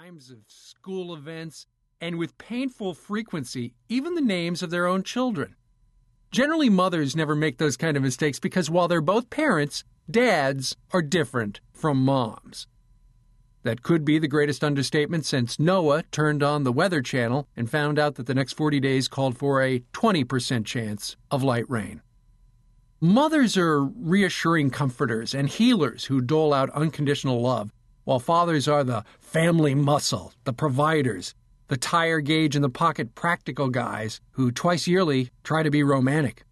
times of school events, and with painful frequency, even the names of their own children. Generally, mothers never make those kind of mistakes because while they're both parents, dads are different from moms. That could be the greatest understatement since NOAA turned on the Weather Channel and found out that the next 40 days called for a 20% chance of light rain. Mothers are reassuring comforters and healers who dole out unconditional love, while fathers are the family muscle, the providers, the tire gauge in the pocket practical guys who twice yearly try to be romantic.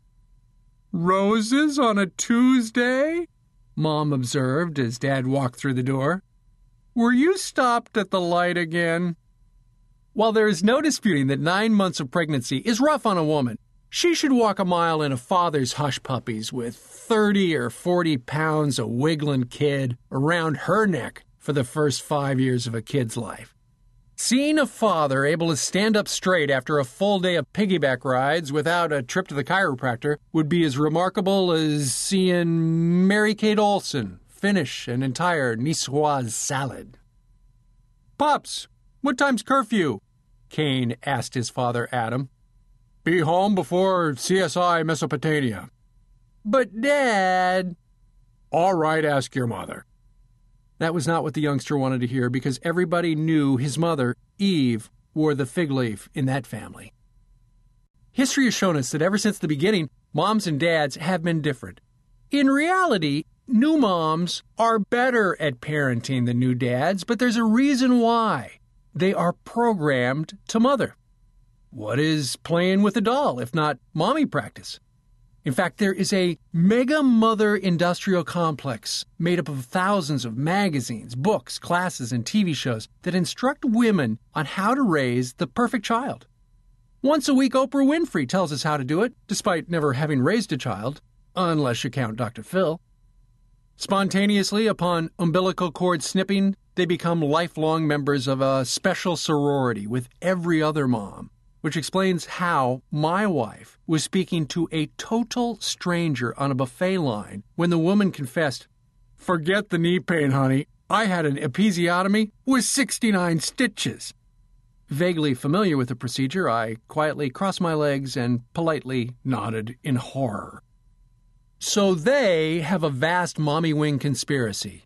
Roses on a Tuesday? Mom observed as Dad walked through the door. Were you stopped at the light again? While there is no disputing that nine months of pregnancy is rough on a woman, she should walk a mile in a father's hush puppies with 30 or 40 pounds of wiggling kid around her neck for the first five years of a kid's life. Seeing a father able to stand up straight after a full day of piggyback rides without a trip to the chiropractor would be as remarkable as seeing Mary Kate Olsen finish an entire niçoise salad. Pops, what time's curfew? Cain asked his father Adam. Be home before CSI Mesopotamia. But, Dad. All right, ask your mother. That was not what the youngster wanted to hear because everybody knew his mother, Eve, wore the fig leaf in that family. History has shown us that ever since the beginning, moms and dads have been different. In reality, new moms are better at parenting than new dads, but there's a reason why. They are programmed to mother. What is playing with a doll if not mommy practice? In fact, there is a mega mother industrial complex made up of thousands of magazines, books, classes, and TV shows that instruct women on how to raise the perfect child. Once a week, Oprah Winfrey tells us how to do it, despite never having raised a child, unless you count Dr. Phil. Spontaneously, upon umbilical cord snipping, they become lifelong members of a special sorority with every other mom which explains how my wife was speaking to a total stranger on a buffet line when the woman confessed, Forget the knee pain, honey. I had an episiotomy with 69 stitches. Vaguely familiar with the procedure, I quietly crossed my legs and politely nodded in horror. So they have a vast mommy wing conspiracy.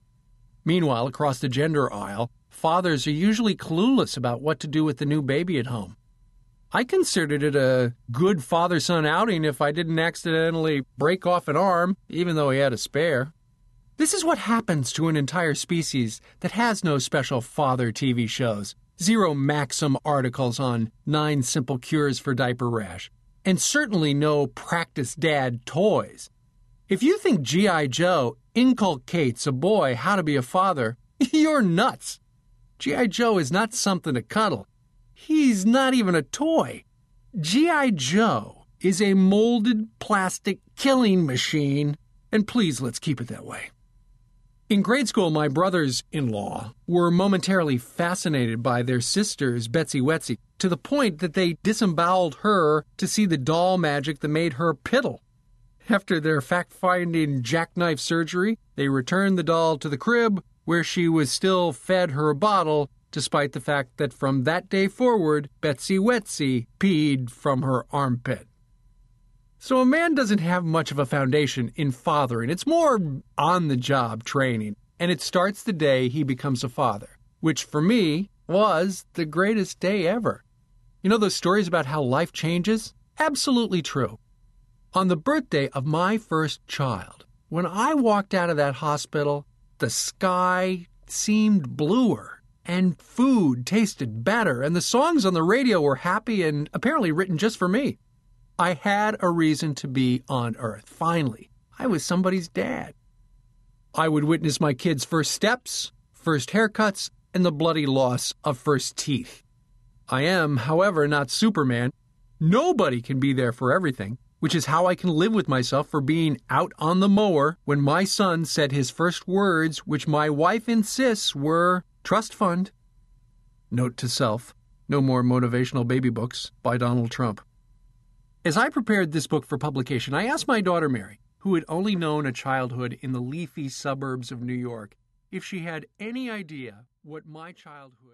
Meanwhile, across the gender aisle, fathers are usually clueless about what to do with the new baby at home. I considered it a good father son outing if I didn't accidentally break off an arm, even though he had a spare. This is what happens to an entire species that has no special father TV shows, zero Maxim articles on nine simple cures for diaper rash, and certainly no practice dad toys. If you think G.I. Joe inculcates a boy how to be a father, you're nuts. G.I. Joe is not something to cuddle. He's not even a toy. G.I. Joe is a molded plastic killing machine, and please let's keep it that way. In grade school, my brothers in law were momentarily fascinated by their sister's Betsy Wetsy to the point that they disemboweled her to see the doll magic that made her piddle. After their fact finding jackknife surgery, they returned the doll to the crib where she was still fed her bottle despite the fact that from that day forward, Betsy Wetsy peed from her armpit. So a man doesn't have much of a foundation in fathering. It's more on the job training. And it starts the day he becomes a father, which for me was the greatest day ever. You know those stories about how life changes? Absolutely true. On the birthday of my first child, when I walked out of that hospital, the sky seemed bluer and food tasted better, and the songs on the radio were happy and apparently written just for me. I had a reason to be on Earth. Finally, I was somebody's dad. I would witness my kids' first steps, first haircuts, and the bloody loss of first teeth. I am, however, not Superman. Nobody can be there for everything, which is how I can live with myself for being out on the mower when my son said his first words, which my wife insists were, Trust fund. Note to self no more motivational baby books by Donald Trump. As I prepared this book for publication, I asked my daughter Mary, who had only known a childhood in the leafy suburbs of New York, if she had any idea what my childhood.